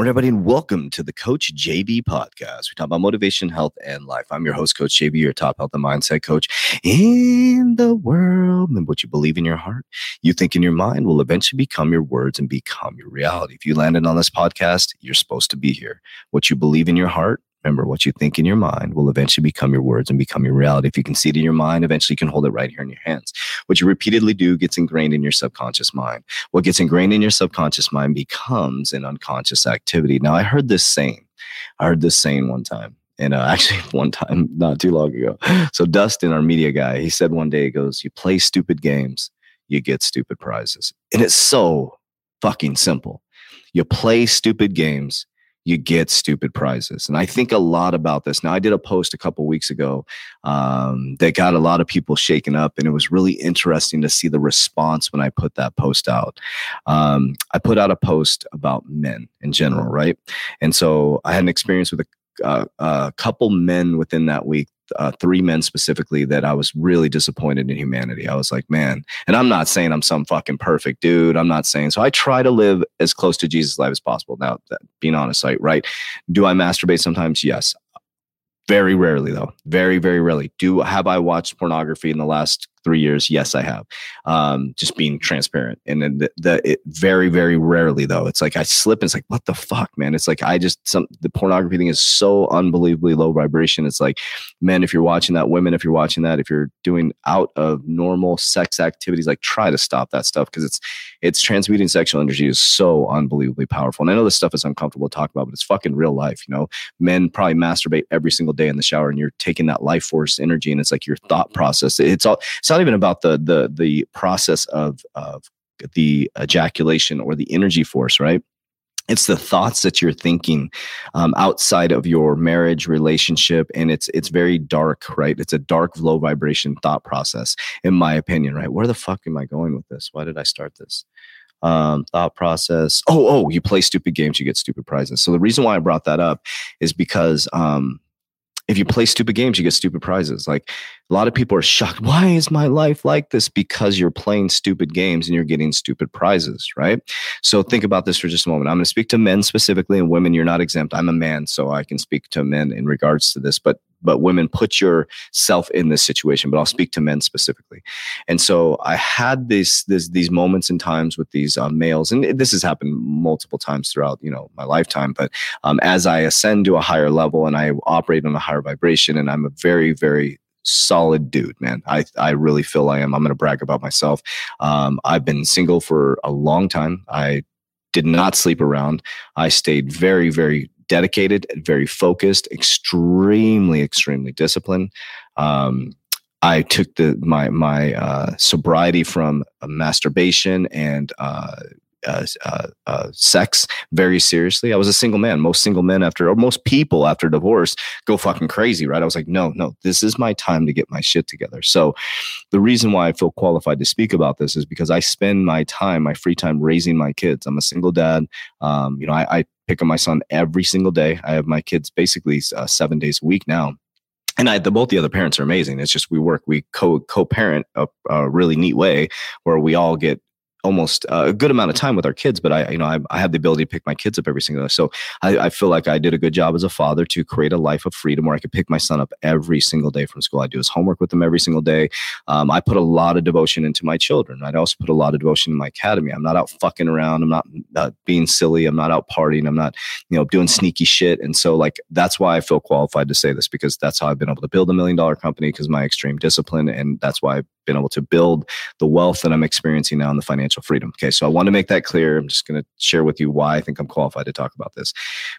morning, everybody, and welcome to the Coach JB podcast. We talk about motivation, health, and life. I'm your host, Coach JB, your top health and mindset coach in the world. And what you believe in your heart, you think in your mind will eventually become your words and become your reality. If you landed on this podcast, you're supposed to be here. What you believe in your heart, Remember, what you think in your mind will eventually become your words and become your reality. If you can see it in your mind, eventually you can hold it right here in your hands. What you repeatedly do gets ingrained in your subconscious mind. What gets ingrained in your subconscious mind becomes an unconscious activity. Now, I heard this saying. I heard this saying one time. And uh, actually, one time, not too long ago. So, Dustin, our media guy, he said one day, he goes, You play stupid games, you get stupid prizes. And it's so fucking simple. You play stupid games, you get stupid prizes. And I think a lot about this. Now, I did a post a couple weeks ago um, that got a lot of people shaken up, and it was really interesting to see the response when I put that post out. Um, I put out a post about men in general, right? And so I had an experience with a uh, a couple men within that week uh, three men specifically that I was really disappointed in humanity. I was like, man, and I'm not saying I'm some fucking perfect dude. I'm not saying so. I try to live as close to Jesus' life as possible. Now, that, being honest, right? Do I masturbate sometimes? Yes. Very rarely, though. Very, very rarely. Do have I watched pornography in the last three years? Yes, I have. Um, just being transparent. And then the, the it, very, very rarely though, it's like I slip and it's like, what the fuck, man? It's like I just some the pornography thing is so unbelievably low vibration. It's like, men, if you're watching that, women, if you're watching that, if you're doing out of normal sex activities, like try to stop that stuff because it's it's transmuting sexual energy is so unbelievably powerful. And I know this stuff is uncomfortable to talk about, but it's fucking real life. You know, men probably masturbate every single day in the shower, and you're taking that life force energy, and it's like your thought process. It's all. Not even about the the the process of of the ejaculation or the energy force, right? it's the thoughts that you're thinking um, outside of your marriage relationship and it's it's very dark right? It's a dark low vibration thought process in my opinion right? Where the fuck am i going with this? Why did i start this? Um, thought process. Oh oh you play stupid games you get stupid prizes. So the reason why i brought that up is because um, if you play stupid games, you get stupid prizes. Like a lot of people are shocked. Why is my life like this? Because you're playing stupid games and you're getting stupid prizes, right? So think about this for just a moment. I'm going to speak to men specifically and women. You're not exempt. I'm a man, so I can speak to men in regards to this. But but women put yourself in this situation but i'll speak to men specifically and so i had these this, these moments and times with these uh, males and this has happened multiple times throughout you know my lifetime but um, as i ascend to a higher level and i operate on a higher vibration and i'm a very very solid dude, man. I, I really feel I am. I'm going to brag about myself. Um, I've been single for a long time. I did not sleep around. I stayed very, very dedicated, very focused, extremely, extremely disciplined. Um, I took the my my uh, sobriety from masturbation and uh, uh, uh, uh, sex very seriously. I was a single man. Most single men after, or most people after divorce, go fucking crazy, right? I was like, no, no, this is my time to get my shit together. So, the reason why I feel qualified to speak about this is because I spend my time, my free time, raising my kids. I'm a single dad. Um, you know, I, I pick up my son every single day. I have my kids basically uh, seven days a week now and I, the both the other parents are amazing. It's just we work, we co co parent a, a, really neat way where we all get almost uh, a good amount of time with our kids, but I, you know, I, I have the ability to pick my kids up every single day. So I, I, feel like I did a good job as a father to create a life of freedom where I could pick my son up every single day from school. I do his homework with him every single day. Um, I put a lot of devotion into my children. I also put a lot of devotion in my academy. I'm not out fucking around. I'm not uh, being silly. I'm not out partying. I'm not, you know, doing sneaky shit. And so like, that's why I feel qualified to say this because that's how I've been able to build a million dollar company because my extreme discipline. And that's why been able to build the wealth that I'm experiencing now in the financial freedom. Okay. So I want to make that clear. I'm just going to share with you why I think I'm qualified to talk about this.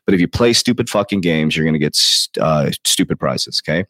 But if you play stupid fucking games, you're going to get uh, stupid prizes. Okay.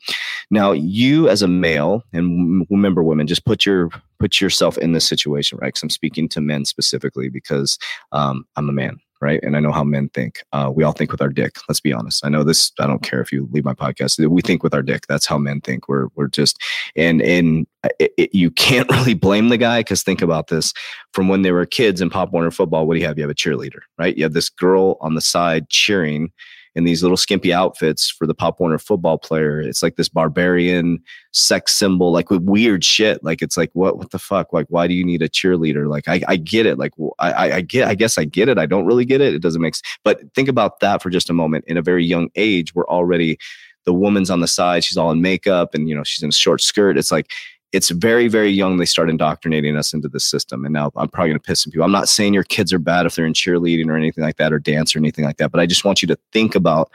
Now, you as a male, and remember, women, just put your put yourself in this situation, right? Because I'm speaking to men specifically because um, I'm a man right? And I know how men think. Uh, we all think with our dick. Let's be honest. I know this. I don't care if you leave my podcast. We think with our dick. That's how men think. We're we're just and and it, it, you can't really blame the guy because think about this. From when they were kids in Pop Warner football, what do you have? You have a cheerleader, right? You have this girl on the side cheering in these little skimpy outfits for the Pop Warner football player. It's like this barbarian sex symbol, like with weird shit. Like it's like what what the fuck? Like why do you need a cheerleader? Like I, I get it. Like I I get I guess I get it. I don't really get it. It doesn't make sense. But think about that for just a moment. In a very young age, we're already the woman's on the side. She's all in makeup and you know she's in a short skirt. It's like it's very, very young. They start indoctrinating us into the system. And now I'm probably going to piss some people. I'm not saying your kids are bad if they're in cheerleading or anything like that or dance or anything like that. But I just want you to think about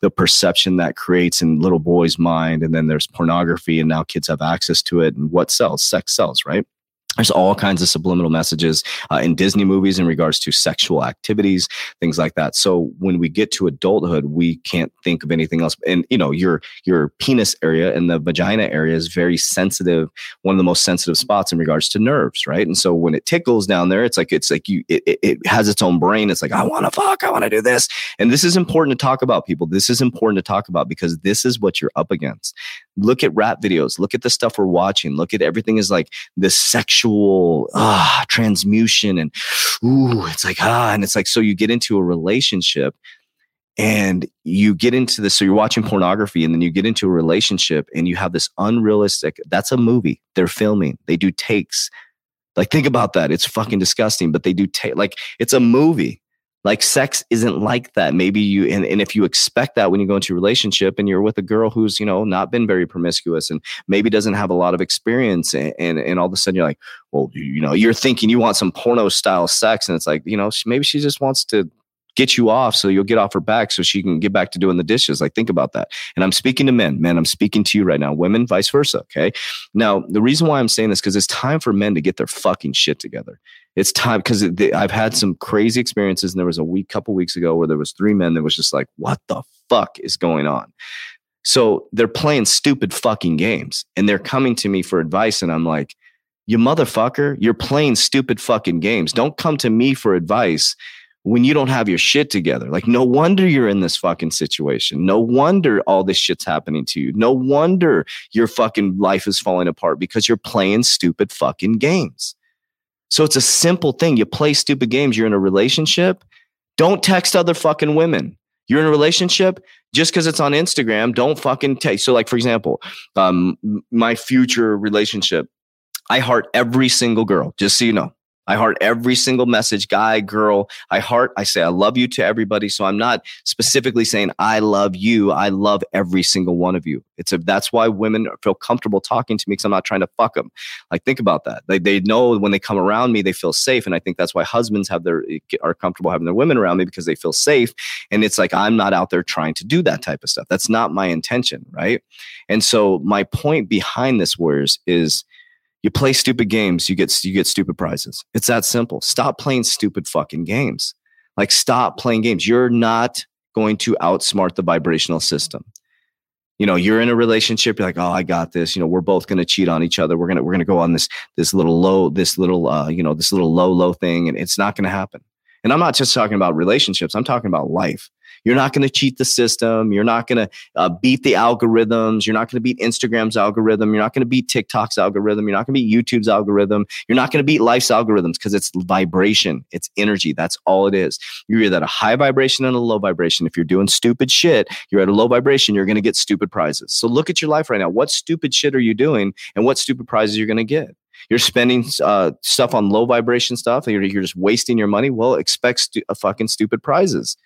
the perception that creates in little boys' mind. And then there's pornography, and now kids have access to it. And what sells? Sex sells, right? There's all kinds of subliminal messages uh, in Disney movies in regards to sexual activities, things like that. So when we get to adulthood, we can't think of anything else. And you know, your your penis area and the vagina area is very sensitive, one of the most sensitive spots in regards to nerves, right? And so when it tickles down there, it's like it's like you it, it has its own brain. It's like I want to fuck, I want to do this, and this is important to talk about, people. This is important to talk about because this is what you're up against look at rap videos look at the stuff we're watching look at everything is like this sexual ah transmutation and ooh it's like ah and it's like so you get into a relationship and you get into this so you're watching pornography and then you get into a relationship and you have this unrealistic that's a movie. They're filming. They do takes. Like think about that. It's fucking disgusting but they do take like it's a movie like sex isn't like that. Maybe you and, and if you expect that when you go into a relationship and you're with a girl who's, you know, not been very promiscuous and maybe doesn't have a lot of experience and, and, and all of a sudden you're like, well, you know, you're thinking you want some porno style sex and it's like, you know, maybe she just wants to get you off so you'll get off her back so she can get back to doing the dishes. Like, think about that. And I'm speaking to men, men, I'm speaking to you right now, women, vice versa. Okay. Now, the reason why I'm saying this, because it's time for men to get their fucking shit together. It's time because I've had some crazy experiences. And there was a week, couple weeks ago where there was three men that was just like, what the fuck is going on? So they're playing stupid fucking games and they're coming to me for advice. And I'm like, you motherfucker, you're playing stupid fucking games. Don't come to me for advice when you don't have your shit together. Like, no wonder you're in this fucking situation. No wonder all this shit's happening to you. No wonder your fucking life is falling apart because you're playing stupid fucking games. So it's a simple thing. You play stupid games. You're in a relationship. Don't text other fucking women. You're in a relationship just because it's on Instagram. Don't fucking text. So, like, for example, um, my future relationship, I heart every single girl, just so you know. I heart every single message, guy, girl. I heart, I say, I love you to everybody. So I'm not specifically saying, I love you. I love every single one of you. It's a, that's why women feel comfortable talking to me because I'm not trying to fuck them. Like, think about that. They, they know when they come around me, they feel safe. And I think that's why husbands have their, eh, are comfortable having their women around me because they feel safe. And it's like, I'm not out there trying to do that type of stuff. That's not my intention. Right. And so my point behind this, Warriors, is, you play stupid games, you get you get stupid prizes. It's that simple. Stop playing stupid fucking games. Like stop playing games. You're not going to outsmart the vibrational system. You know, you're in a relationship, you're like, "Oh, I got this." You know, we're both going to cheat on each other. We're going to we're going to go on this this little low this little uh, you know, this little low low thing and it's not going to happen. And I'm not just talking about relationships, I'm talking about life. You're not going to cheat the system. You're not going to uh, beat the algorithms. You're not going to beat Instagram's algorithm. You're not going to beat TikTok's algorithm. You're not going to beat YouTube's algorithm. You're not going to beat life's algorithms because it's vibration, it's energy. That's all it is. You're either at a high vibration and a low vibration. If you're doing stupid shit, you're at a low vibration, you're going to get stupid prizes. So look at your life right now. What stupid shit are you doing and what stupid prizes you're going to get? You're spending uh, stuff on low vibration stuff. You're, you're just wasting your money. Well, expect stu- a fucking stupid prizes.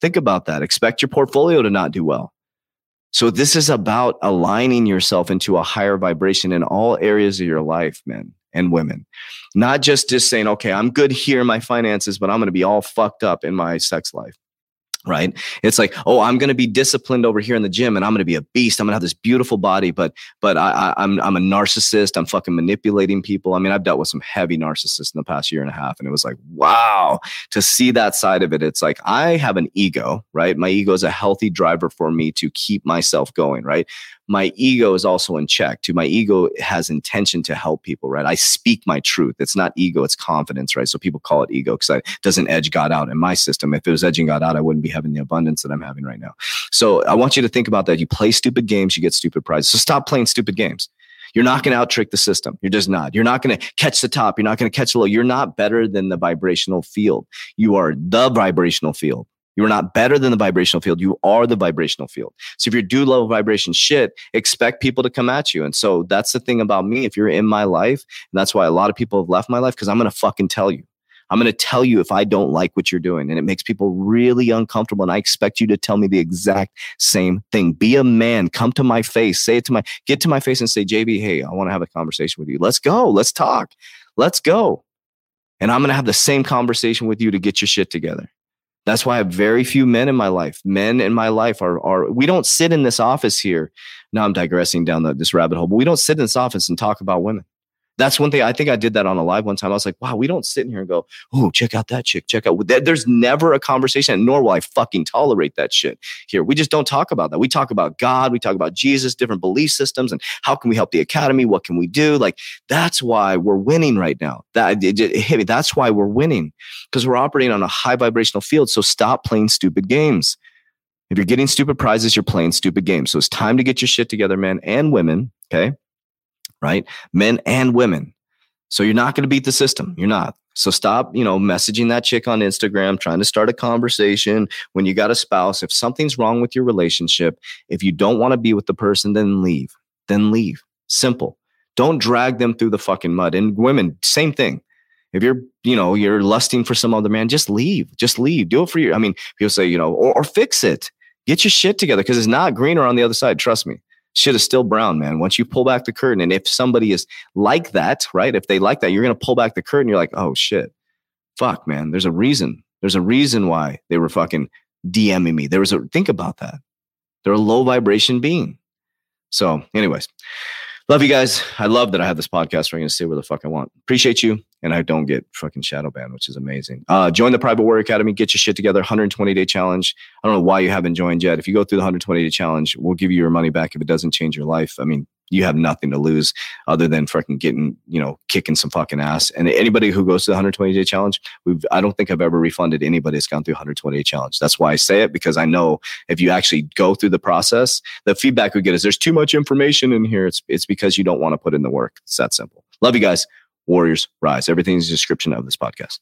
Think about that. Expect your portfolio to not do well. So this is about aligning yourself into a higher vibration in all areas of your life, men and women. Not just just saying, okay, I'm good here in my finances, but I'm going to be all fucked up in my sex life right it's like oh i'm going to be disciplined over here in the gym and i'm going to be a beast i'm going to have this beautiful body but but I, I am I'm, I'm a narcissist i'm fucking manipulating people i mean i've dealt with some heavy narcissists in the past year and a half and it was like wow to see that side of it it's like i have an ego right my ego is a healthy driver for me to keep myself going right my ego is also in check too. My ego has intention to help people, right? I speak my truth. It's not ego, it's confidence, right? So people call it ego because it doesn't edge God out in my system. If it was edging God out, I wouldn't be having the abundance that I'm having right now. So I want you to think about that. You play stupid games, you get stupid prizes. So stop playing stupid games. You're not going to out trick the system. You're just not. You're not going to catch the top. You're not going to catch the low. You're not better than the vibrational field. You are the vibrational field. You are not better than the vibrational field. You are the vibrational field. So if you're do low vibration shit, expect people to come at you. And so that's the thing about me. If you're in my life, and that's why a lot of people have left my life, because I'm going to fucking tell you. I'm going to tell you if I don't like what you're doing. And it makes people really uncomfortable. And I expect you to tell me the exact same thing. Be a man. Come to my face. Say it to my, get to my face and say, JB, hey, I want to have a conversation with you. Let's go. Let's talk. Let's go. And I'm going to have the same conversation with you to get your shit together. That's why I have very few men in my life. Men in my life are are we don't sit in this office here. Now I'm digressing down the, this rabbit hole, but we don't sit in this office and talk about women. That's one thing. I think I did that on a live one time. I was like, wow, we don't sit in here and go, oh, check out that chick, check out. There's never a conversation, nor will I fucking tolerate that shit here. We just don't talk about that. We talk about God, we talk about Jesus, different belief systems, and how can we help the academy? What can we do? Like that's why we're winning right now. That it, it hit me. That's why we're winning because we're operating on a high vibrational field. So stop playing stupid games. If you're getting stupid prizes, you're playing stupid games. So it's time to get your shit together, men and women. Okay right? Men and women. So you're not going to beat the system. You're not. So stop, you know, messaging that chick on Instagram, trying to start a conversation when you got a spouse. If something's wrong with your relationship, if you don't want to be with the person, then leave. Then leave. Simple. Don't drag them through the fucking mud. And women, same thing. If you're, you know, you're lusting for some other man, just leave. Just leave. Do it for you. I mean, people say, you know, or, or fix it. Get your shit together because it's not greener on the other side. Trust me shit is still brown, man. Once you pull back the curtain, and if somebody is like that, right? If they like that, you're going to pull back the curtain. You're like, oh shit, fuck, man. There's a reason. There's a reason why they were fucking DMing me. There was a think about that. They're a low vibration being. So, anyways, love you guys. I love that I have this podcast where I can say where the fuck I want. Appreciate you and I don't get fucking shadow banned, which is amazing. Uh, join the Private Warrior Academy, get your shit together. 120 day challenge. I don't know why you haven't joined yet. If you go through the 120 day challenge, we'll give you your money back if it doesn't change your life. I mean, you have nothing to lose other than fucking getting, you know, kicking some fucking ass. And anybody who goes to the 120 day challenge, we've, I don't think I've ever refunded anybody that's gone through 120 day challenge. That's why I say it because I know if you actually go through the process, the feedback we get is there's too much information in here. It's, it's because you don't want to put in the work. It's that simple. Love you guys. Warriors Rise. Everything's is a description of this podcast.